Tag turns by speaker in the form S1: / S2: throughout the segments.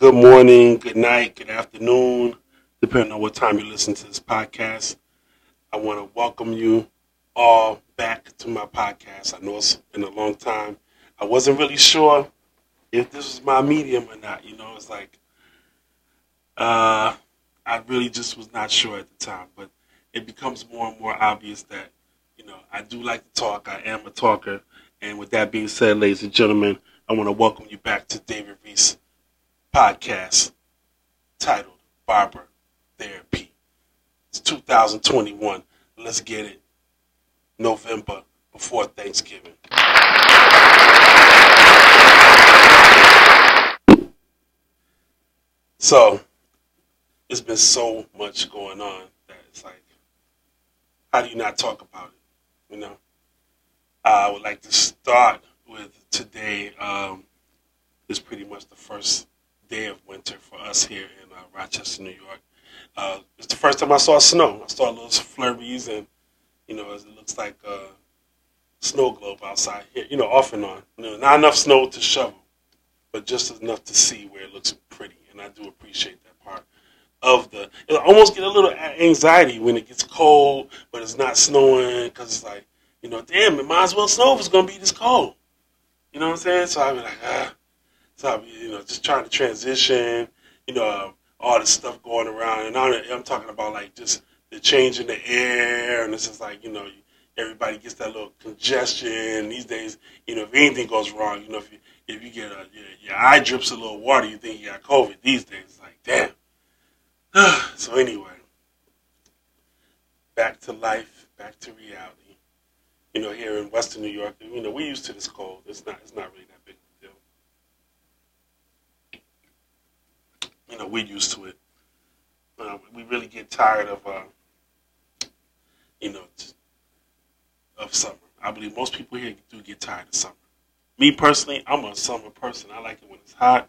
S1: good morning, good night, good afternoon, depending on what time you listen to this podcast. I want to welcome you all back to my podcast. I know it's been a long time. I wasn't really sure if this was my medium or not. You know, it's like uh, I really just was not sure at the time, but it becomes more and more obvious that you know I do like to talk. I am a talker, and with that being said, ladies and gentlemen, I want to welcome you back to David Reese podcast titled Barber Therapy. It's 2021. Let's get it. November before Thanksgiving. So, it's been so much going on that it's like, how do you not talk about it? You know? I would like to start with today. Um, is pretty much the first day of winter for us here in uh, Rochester, New York. Uh, it's the first time I saw snow. I saw little flurries, and you know, it looks like a snow globe outside here. You know, off and on. You know, not enough snow to shovel, but just enough to see where it looks pretty, and I do appreciate that part of the. I almost get a little anxiety when it gets cold, but it's not snowing because it's like, you know, damn, it might as well snow if it's gonna be this cold. You know what I'm saying? So I'd be like, ah. So you know, just trying to transition. You know, all this stuff going around, and I'm talking about like just the change in the air, and it's just like you know, everybody gets that little congestion these days. You know, if anything goes wrong, you know, if you if you get a your, your eye drips a little water, you think you got COVID. These days, it's like damn. so anyway, back to life, back to reality. You know, here in Western New York, you know, we're used to this cold. It's not it's not really that big you know, we're used to it. Uh, we really get tired of, uh, you know, of summer. I believe most people here do get tired of summer. Me personally, I'm a summer person. I like it when it's hot.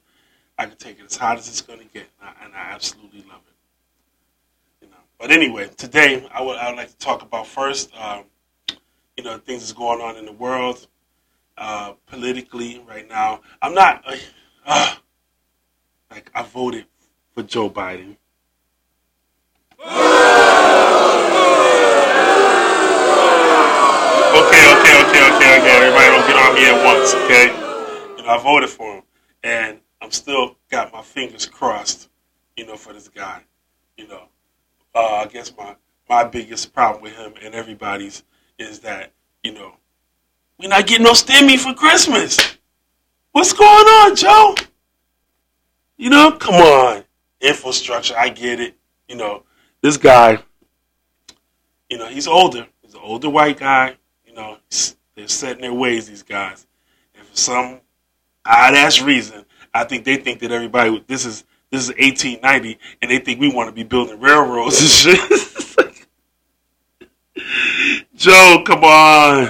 S1: I can take it as hot as it's going to get, and I, and I, absolutely love it. You know. But anyway, today I would I would like to talk about first, um, you know, things that's going on in the world uh, politically right now. I'm not. Uh, like I voted for Joe Biden. Okay, okay, okay, okay, okay. Everybody don't get on me at once, okay? You know, I voted for him, and I'm still got my fingers crossed, you know, for this guy. You know, uh, I guess my my biggest problem with him and everybody's is that you know we're not getting no stimmy for Christmas. What's going on, Joe? You know, come on. Infrastructure, I get it. You know, this guy, you know, he's older. He's an older white guy. You know, they're set in their ways, these guys. And for some odd ass reason, I think they think that everybody, this is this is 1890, and they think we want to be building railroads and shit. Joe, come on.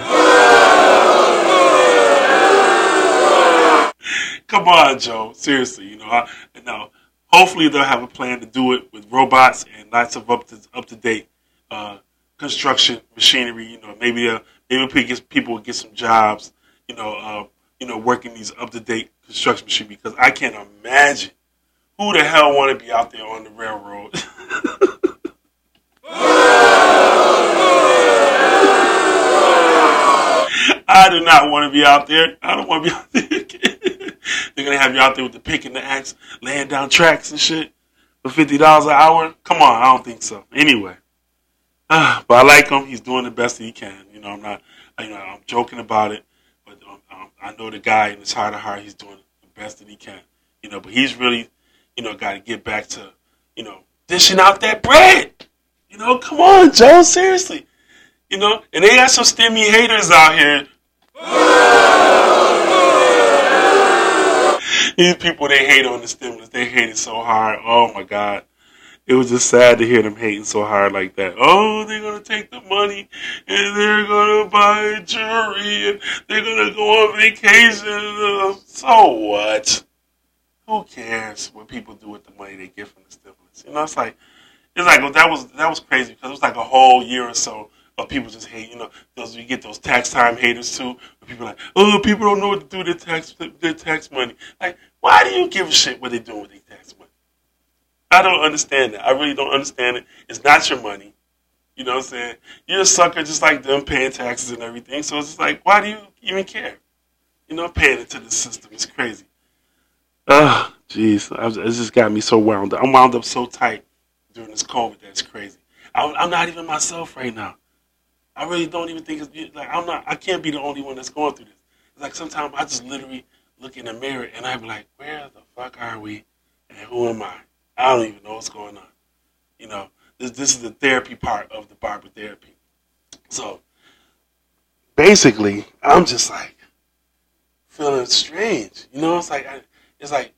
S1: Come on, Joe. Seriously, you know, I, now hopefully they'll have a plan to do it with robots and lots of up to up to date uh, construction machinery. You know, maybe uh, maybe people get some jobs. You know, uh, you know, working these up to date construction machinery because I can't imagine who the hell want to be out there on the railroad. I do not want to be out there. I don't want to be out there. They're gonna have you out there with the pick and the axe, laying down tracks and shit for fifty dollars an hour. Come on, I don't think so. Anyway, uh, but I like him. He's doing the best that he can. You know, I'm not. You know, I'm joking about it, but um, um, I know the guy in his heart of heart, he's doing the best that he can. You know, but he's really, you know, got to get back to, you know, dishing out that bread. You know, come on, Joe, seriously. You know, and they got some stimmy haters out here. These people they hate on the stimulus. They hate it so hard. Oh my god. It was just sad to hear them hating so hard like that. Oh, they're gonna take the money and they're gonna buy a jewelry and they're gonna go on vacation. So what? Who cares what people do with the money they get from the stimulus? You know, it's like it's like that was that was crazy because it was like a whole year or so or people just hate. You know, those you get those tax time haters too. People are like, oh, people don't know what to do with their tax their tax money. Like, why do you give a shit what they doing with their tax money? I don't understand that. I really don't understand it. It's not your money. You know what I'm saying? You're a sucker just like them paying taxes and everything. So it's just like, why do you even care? You know, paying into the system is crazy. Ugh, jeez. It just got me so wound up. I'm wound up so tight during this COVID that's crazy. I'm, I'm not even myself right now. I really don't even think it's like I'm not. I can't be the only one that's going through this. It's like sometimes I just literally look in the mirror and I'm like, where the fuck are we? And who am I? I don't even know what's going on. You know, this this is the therapy part of the barber therapy. So basically, I'm just like feeling strange. You know, it's like I, it's like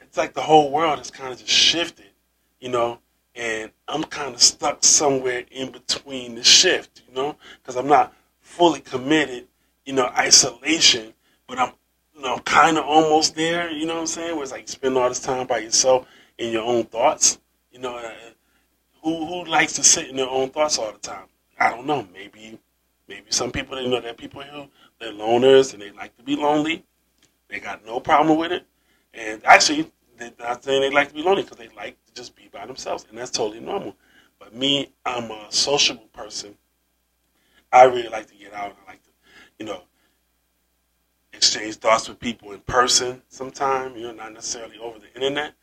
S1: it's like the whole world has kind of just shifted. You know, and I'm kind of stuck somewhere in between the shift, you know, because I'm not fully committed, you know, isolation, but I'm, you know, kind of almost there, you know what I'm saying? Where it's like you spend all this time by yourself in your own thoughts, you know. Uh, who who likes to sit in their own thoughts all the time? I don't know. Maybe maybe some people, you know, there are people who they're loners and they like to be lonely. They got no problem with it, and actually, they're not saying they like to be lonely because they like just be by themselves, and that's totally normal. But me, I'm a sociable person. I really like to get out. I like to, you know, exchange thoughts with people in person sometime, you know, not necessarily over the internet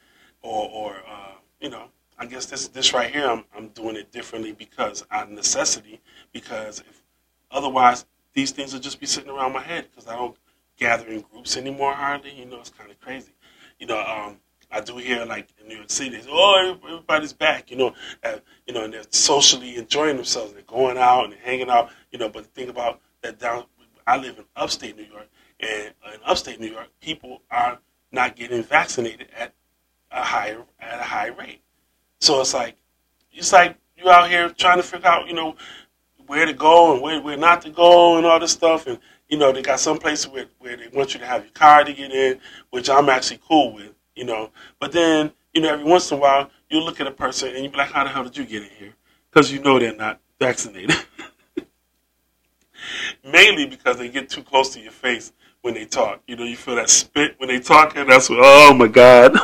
S1: or, or uh, you know, I guess this this right here, I'm, I'm doing it differently because out of necessity, because if otherwise these things would just be sitting around my head because I don't gather in groups anymore hardly, you know, it's kind of crazy. You know, um, I do hear like in New York City, oh, everybody's back, you know, uh, you know, and they're socially enjoying themselves. They're going out and hanging out, you know. But think about that down, I live in upstate New York, and in upstate New York, people are not getting vaccinated at a higher at a high rate. So it's like it's like you out here trying to figure out, you know, where to go and where where not to go and all this stuff, and you know, they got some places where, where they want you to have your car to get in, which I'm actually cool with you know. But then, you know, every once in a while, you look at a person and you be like, how the hell did you get in here? Because you know they're not vaccinated. Mainly because they get too close to your face when they talk. You know, you feel that spit when they talk, and that's what, oh my God.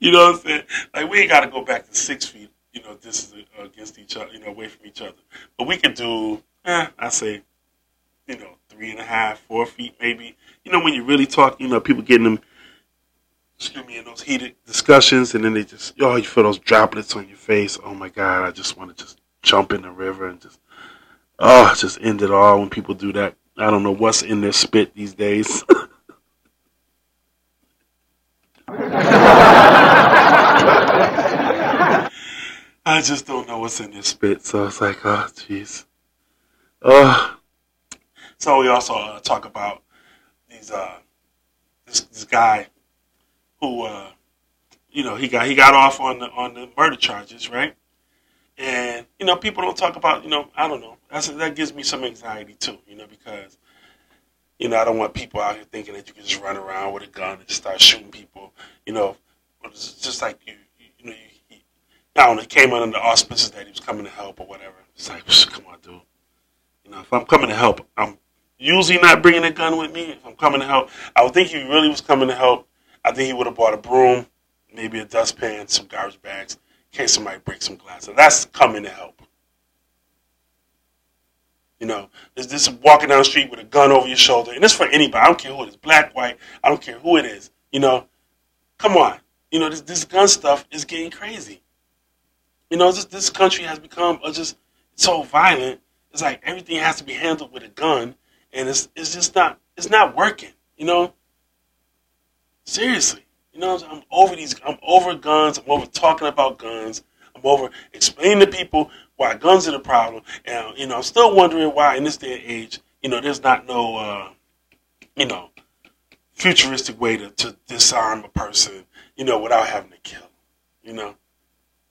S1: you know what I'm saying? Like, we ain't got to go back to six feet, you know, this is against each other, you know, away from each other. But we could do, eh, I say, you know, three and a half, four feet maybe. You know, when you really talk, you know, people getting them, excuse me, in those heated discussions, and then they just, oh, you feel those droplets on your face. Oh my God, I just want to just jump in the river and just, oh, just end it all when people do that. I don't know what's in their spit these days. I just don't know what's in their spit, so it's like, oh, jeez. Oh, so we also uh, talk about these uh, this, this guy who uh, you know he got he got off on the on the murder charges, right? And you know people don't talk about you know I don't know that gives me some anxiety too, you know because you know I don't want people out here thinking that you can just run around with a gun and just start shooting people, you know. It's just like you you know you, he, I don't know, came under the auspices that he was coming to help or whatever. It's like, come on, dude. You know, if I'm coming to help, I'm usually not bringing a gun with me if I'm coming to help. I would think he really was coming to help. I think he would have bought a broom, maybe a dustpan, some garbage bags, in case somebody breaks some glass. So that's coming to help. You know, this this walking down the street with a gun over your shoulder, and it's for anybody. I don't care who it is, black, white. I don't care who it is. You know, come on. You know, this this gun stuff is getting crazy. You know, this this country has become uh, just so violent. It's like everything has to be handled with a gun, and it's it's just not it's not working. You know, seriously. You know, I'm over these. I'm over guns. I'm over talking about guns. I'm over explaining to people why guns are the problem. And you know, I'm still wondering why in this day and age, you know, there's not no, uh, you know, futuristic way to, to disarm a person, you know, without having to kill. You know,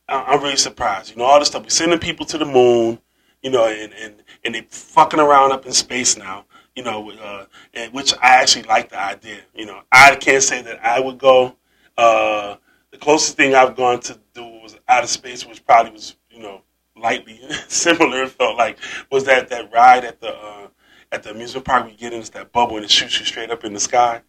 S1: I'm really surprised. You know, all this stuff. We're sending people to the moon, you know, and and and they fucking around up in space now you know, uh, and which I actually like the idea. You know, I can't say that I would go. Uh, the closest thing I've gone to do was out of space, which probably was, you know, lightly similar. It felt like was that that ride at the uh, at the amusement park we get into that bubble and it shoots you straight up in the sky.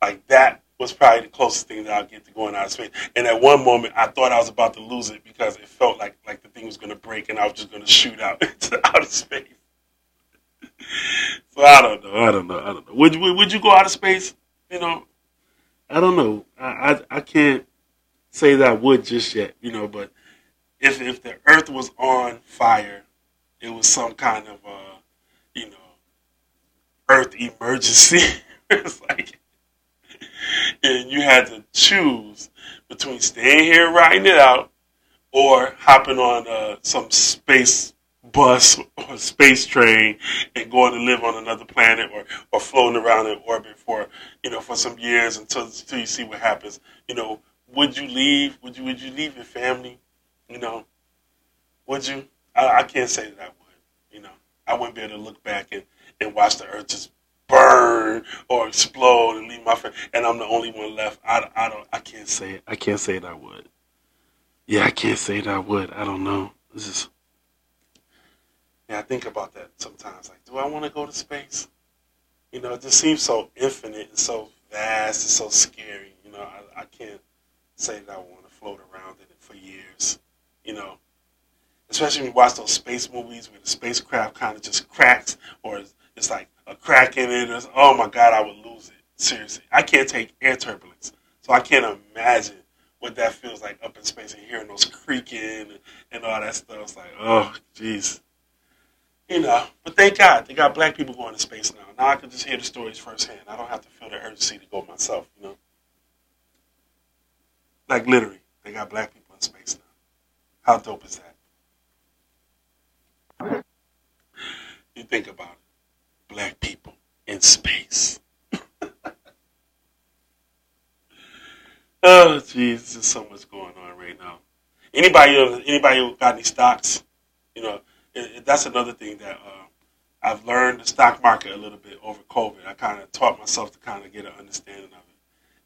S1: Like that was probably the closest thing that I'll get to going out of space. And at one moment, I thought I was about to lose it because it felt like like the thing was going to break and I was just going to shoot out into outer space. So I don't know. I don't know. I don't know. Would would, would you go out of space? You know, I don't know. I, I I can't say that I would just yet. You know, but if if the Earth was on fire, it was some kind of uh, you know, Earth emergency. it's like and you had to choose between staying here riding it out or hopping on uh, some space bus or space train and going to live on another planet or, or floating around in orbit for you know for some years until until you see what happens. You know, would you leave? Would you would you leave your family? You know, would you? I, I can't say that I would. You know, I wouldn't be able to look back and, and watch the Earth just burn or explode and leave my friend, and I'm the only one left. I, I don't. I can't say it. I can't say that I would. Yeah, I can't say that I would. I don't know. This is. I think about that sometimes. Like, do I want to go to space? You know, it just seems so infinite and so vast and so scary. You know, I, I can't say that I want to float around in it for years. You know, especially when you watch those space movies where the spacecraft kind of just cracks or it's like a crack in it. Or, oh my God, I would lose it. Seriously, I can't take air turbulence, so I can't imagine what that feels like up in space and hearing those creaking and, and all that stuff. It's like, oh, jeez. You know, but thank God they got black people going to space now. Now I can just hear the stories firsthand. I don't have to feel the urgency to go myself. You know, like literally, they got black people in space now. How dope is that? You think about it black people in space. oh, jeez, there's so much going on right now. Anybody, anybody got any stocks? You know, it, that's another thing that uh, I've learned the stock market a little bit over COVID. I kind of taught myself to kind of get an understanding of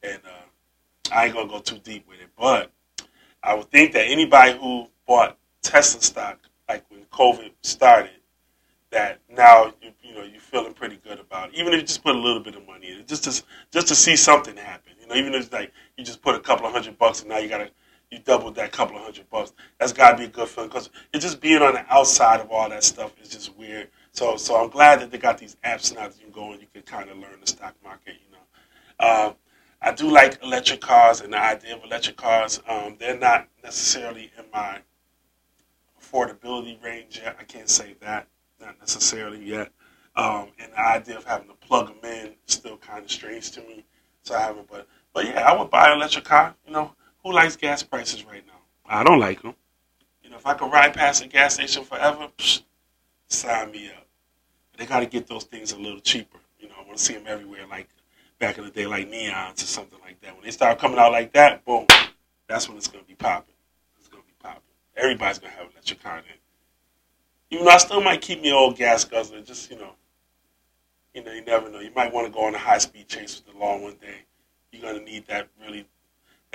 S1: it, and uh, I ain't gonna go too deep with it, but I would think that anybody who bought Tesla stock, like when COVID started, that now you you know you're feeling pretty good about. It. Even if you just put a little bit of money in it, just to just to see something happen. You know, even if it's like you just put a couple of hundred bucks and now you gotta you doubled that couple of hundred bucks. That's gotta be a good feeling because it's just being on the outside of all that stuff is just weird. So so I'm glad that they got these apps now that you can go and you can kind of learn the stock market. You know. Um, I do like electric cars and the idea of electric cars. Um, they're not necessarily in my affordability range yet. I can't say that not necessarily yet. Um, and the idea of having to plug them in is still kind of strange to me. So I haven't, but but yeah, I would buy an electric car. You know, who likes gas prices right now? I don't like them. You know, if I could ride past a gas station forever, psh, sign me up. But they got to get those things a little cheaper. You know, I want to see them everywhere, like back in the day, like neons or something like that. When they start coming out like that, boom, that's when it's going to be popping. It's going to be popping. Everybody's going to have an electric car then. Even though I still might keep me old gas guzzler, just you know, you know, you never know. You might want to go on a high speed chase with the law one day. You're gonna need that really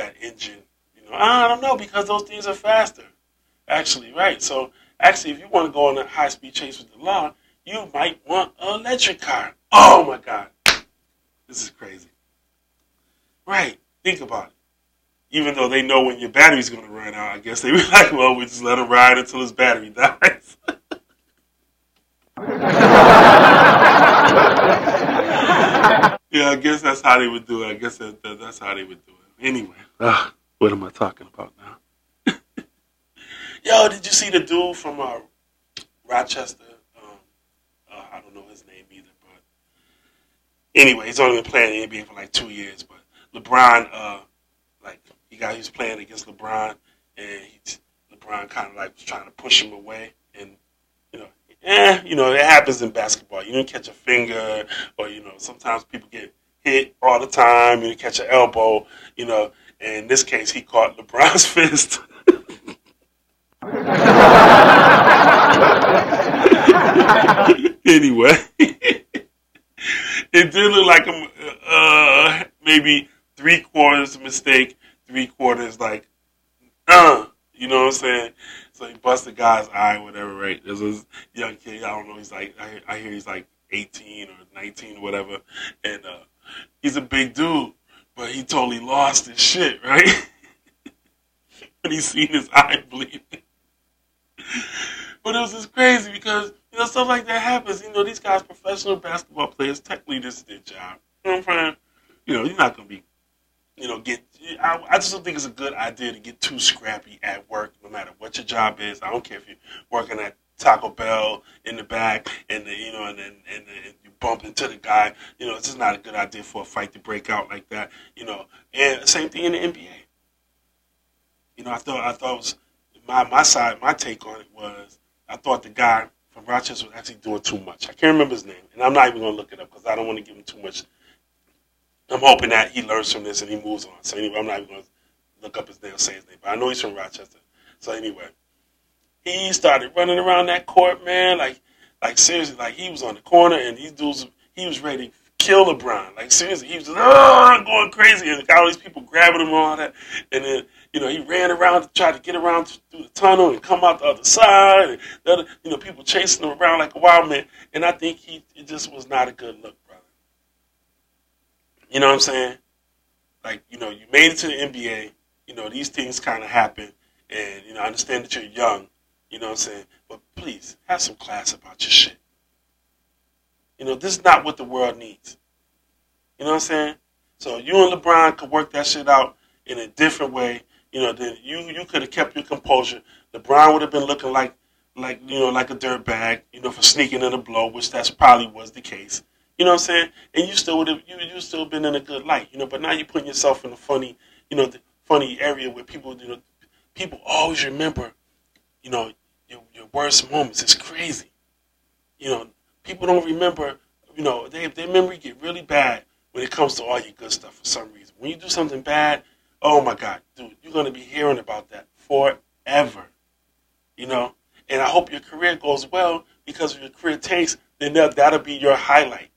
S1: that engine. You know, I don't know because those things are faster. Actually, right? So actually, if you want to go on a high speed chase with the law, you might want an electric car. Oh my God, this is crazy. Right? Think about it. Even though they know when your battery's going to run out, I guess they be like, well, we just let him ride until his battery dies. yeah, I guess that's how they would do it. I guess that, that, that's how they would do it. Anyway, uh, what am I talking about now? Yo, did you see the dude from uh, Rochester? Um, uh, I don't know his name either, but anyway, he's only been playing the NBA for like two years. But LeBron, uh, like he got he was playing against LeBron, and he, LeBron kind of like was trying to push him away, and you know eh, you know, it happens in basketball. You don't catch a finger, or you know, sometimes people get hit all the time. You catch an elbow, you know. In this case, he caught LeBron's fist. anyway, it did look like a uh, maybe three quarters mistake, three quarters like uh, You know what I'm saying? So he busts the guy's eye, whatever. Right? There's this young kid. I don't know. He's like, I, I hear he's like 18 or 19 or whatever, and uh, he's a big dude, but he totally lost his shit, right? when he seen his eye bleeding. but it was just crazy because you know stuff like that happens. You know, these guys, professional basketball players, technically this is their job. You know what I'm saying? You know, you're not gonna be, you know, get. I, I just don't think it's a good idea to get too scrappy at work, no matter what your job is. I don't care if you're working at Taco Bell in the back, and the, you know, and then and, and, you bump into the guy. You know, it's just not a good idea for a fight to break out like that. You know, and same thing in the NBA. You know, I thought I thought it was my my side, my take on it was I thought the guy from Rochester was actually doing too much. I can't remember his name, and I'm not even going to look it up because I don't want to give him too much. I'm hoping that he learns from this and he moves on. So anyway, I'm not even going to look up his name or say his name, but I know he's from Rochester. So anyway, he started running around that court, man, like like seriously, like he was on the corner and these dudes, he was ready to kill LeBron. Like seriously, he was just oh, going crazy, and got all these people grabbing him and all that, and then you know, he ran around to try to get around through the tunnel and come out the other side. And the other, you know, people chasing him around like a wild man. And I think he it just was not a good look, brother. You know what I'm saying? Like, you know, you made it to the NBA. You know, these things kind of happen. And, you know, I understand that you're young. You know what I'm saying? But please, have some class about your shit. You know, this is not what the world needs. You know what I'm saying? So you and LeBron could work that shit out in a different way you know, then you you could have kept your composure. LeBron would have been looking like like you know like a dirt bag, you know, for sneaking in a blow, which that's probably was the case. You know what I'm saying? And you still would have you you still been in a good light, you know. But now you're putting yourself in a funny, you know, funny area where people you know people always remember, you know, your your worst moments. It's crazy. You know, people don't remember. You know, they their memory get really bad when it comes to all your good stuff for some reason. When you do something bad, oh my God, dude, you're going to be hearing about that forever. You know? And I hope your career goes well because if your career tanks, then that'll be your highlight.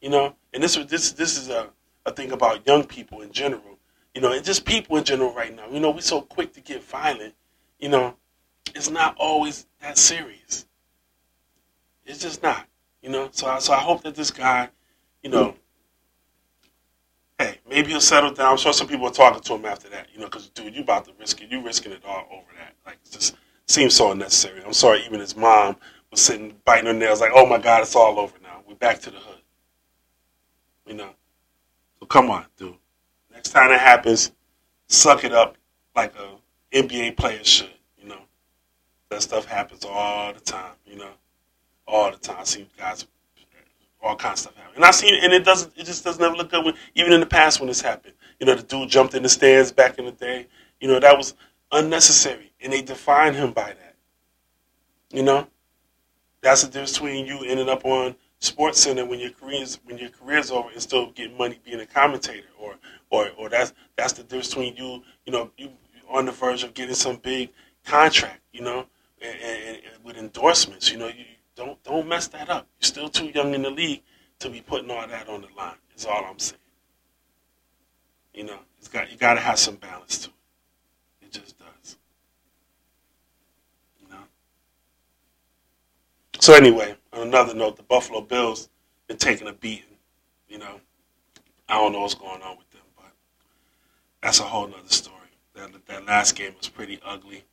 S1: You know? And this this this is a, a thing about young people in general. You know, and just people in general right now. You know, we're so quick to get violent. You know, it's not always that serious. It's just not. You know, so I, so I hope that this guy, you know, hey, maybe he'll settle down. I'm sure some people are talking to him after that, you know, because dude, you about to risk it. You risking it all over that. Like, it just seems so unnecessary. I'm sorry, even his mom was sitting biting her nails, like, oh my God, it's all over now. We're back to the hood. You know, so come on, dude. Next time it happens, suck it up like a NBA player should. That stuff happens all the time. You know, all the time. I see guys all kinds of stuff happen. And I seen and it doesn't it just doesn't ever look good when even in the past when this happened. You know, the dude jumped in the stands back in the day. You know, that was unnecessary. And they define him by that. You know? That's the difference between you ending up on Sports Center when your career's when your career's over and still getting money being a commentator or or or that's that's the difference between you, you know, you on the verge of getting some big contract, you know, and, and, and with endorsements. You know, you don't don't mess that up. You're still too young in the league to be putting all that on the line. Is all I'm saying. You know, it's got you got to have some balance to it. It just does. You know. So anyway, on another note, the Buffalo Bills been taking a beating. You know, I don't know what's going on with them, but that's a whole nother story. That that last game was pretty ugly.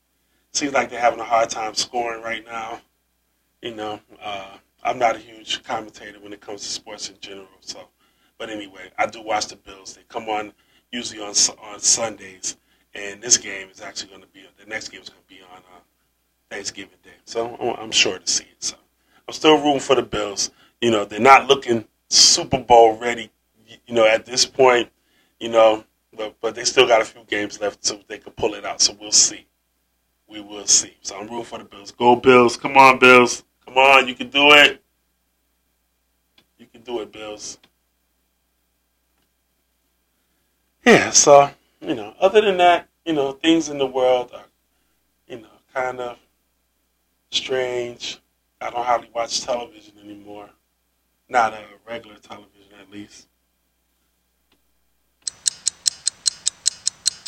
S1: Seems like they're having a hard time scoring right now you know, uh, I'm not a huge commentator when it comes to sports in general. So, but anyway, I do watch the Bills. They come on usually on on Sundays, and this game is actually going to be the next game is going to be on uh, Thanksgiving Day. So I'm sure to see it. So I'm still rooting for the Bills. You know, they're not looking Super Bowl ready. You know, at this point, you know, but but they still got a few games left, so they can pull it out. So we'll see. We will see. So I'm rooting for the Bills. Go Bills! Come on, Bills! Come on, you can do it. You can do it, Bills. Yeah, so, you know, other than that, you know, things in the world are, you know, kind of strange. I don't hardly watch television anymore. Not a regular television, at least.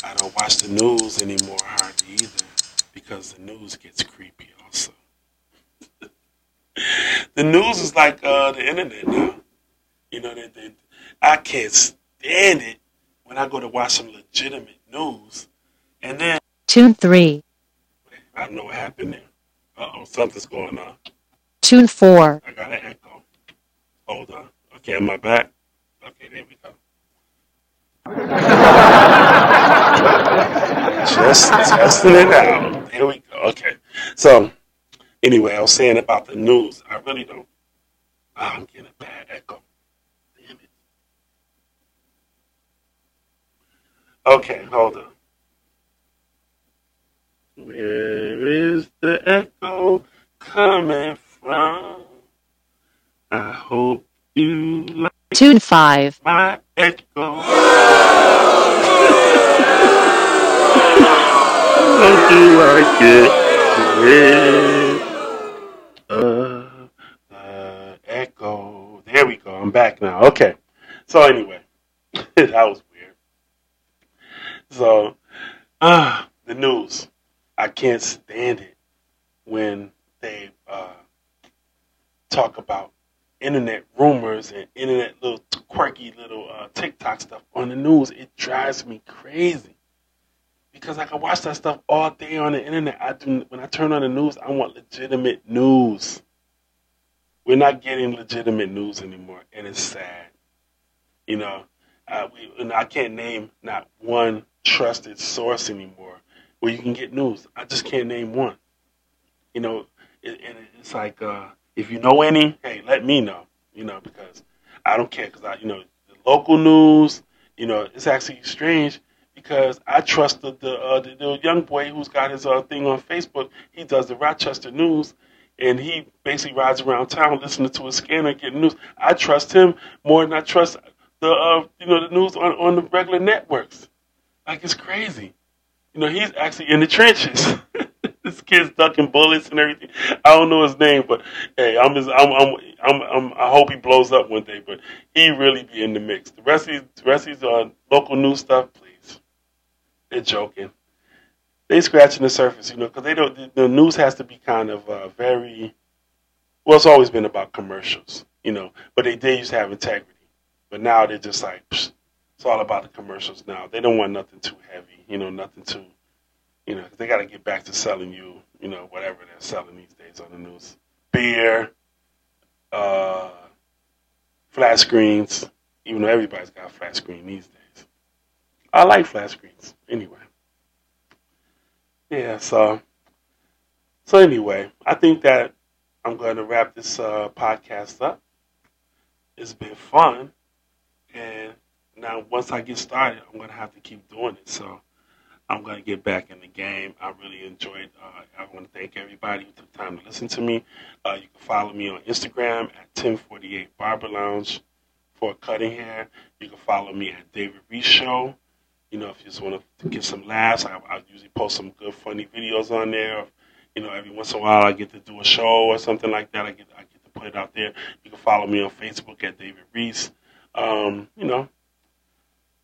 S1: I don't watch the news anymore hardly either because the news gets creepy also. the news is like uh, the internet now. You know, they, they, I can't stand it when I go to watch some legitimate news and then.
S2: Tune 3.
S1: I don't know what happened there. Uh oh, something's going on.
S2: Tune 4.
S1: I got an echo. Hold on. Okay, am I back? Okay, there we go. Just testing it out. Here we go. Okay. So, anyway, I was saying about the news. I really don't. Oh, I'm getting a bad echo. Damn it. Okay, hold on. Where is the echo coming from? I hope you like
S2: Tune 5.
S1: my echo. Don't you like it? With uh, echo. There we go. I'm back now. Okay. So anyway, that was weird. So, uh, the news. I can't stand it when they uh, talk about internet rumors and internet little quirky little uh, TikTok stuff on the news. It drives me crazy because I can watch that stuff all day on the internet. I do when I turn on the news, I want legitimate news. We're not getting legitimate news anymore, and it's sad. You know, uh, we, and I can't name not one trusted source anymore where you can get news. I just can't name one. You know, it, and it's like uh, if you know any, hey, let me know. You know, because I don't care because I, you know, the local news. You know, it's actually strange because I trust the the, uh, the, the young boy who's got his uh, thing on Facebook. He does the Rochester News, and he basically rides around town listening to a scanner getting news. I trust him more than I trust the uh, you know the news on, on the regular networks. Like it's crazy. You know, he's actually in the trenches. this kid's ducking bullets and everything. I don't know his name, but hey, I'm just, I'm, I'm, I'm, I'm, I hope he blows up one day. But he really be in the mix. The rest of these, the rest of these uh, local news stuff, please. They're joking. They scratching the surface, you know, because they don't. The, the news has to be kind of uh, very. Well, it's always been about commercials, you know, but they did used to have integrity. But now they're just like, psh, it's all about the commercials now. They don't want nothing too heavy, you know, nothing too, you know, they got to get back to selling you, you know, whatever they're selling these days on the news. Beer, uh, flat screens, even though everybody's got flat screen these days. I like flat screens anyway. Yeah, so, so anyway, I think that I'm going to wrap this uh, podcast up. It's been fun. And now, once I get started, I'm going to have to keep doing it. So I'm going to get back in the game. I really enjoyed. Uh, I want to thank everybody who took time to listen to me. Uh, you can follow me on Instagram at 1048 Barber Lounge for cutting hair. You can follow me at David Reese Show. You know, if you just want to get some laughs, I, I usually post some good, funny videos on there. You know, every once in a while I get to do a show or something like that. I get I get to put it out there. You can follow me on Facebook at David Reese. Um, you know,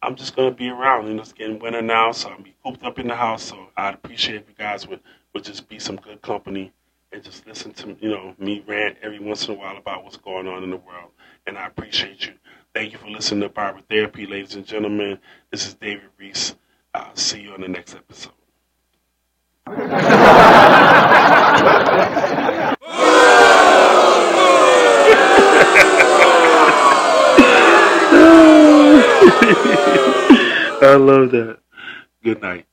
S1: I'm just gonna be around. You know, it's getting winter now, so I'm be cooped up in the house. So I'd appreciate if you guys would would just be some good company and just listen to you know me rant every once in a while about what's going on in the world. And I appreciate you. Thank you for listening to Barber Therapy, ladies and gentlemen. This is David Reese. I'll see you on the next episode. I love that. Good night.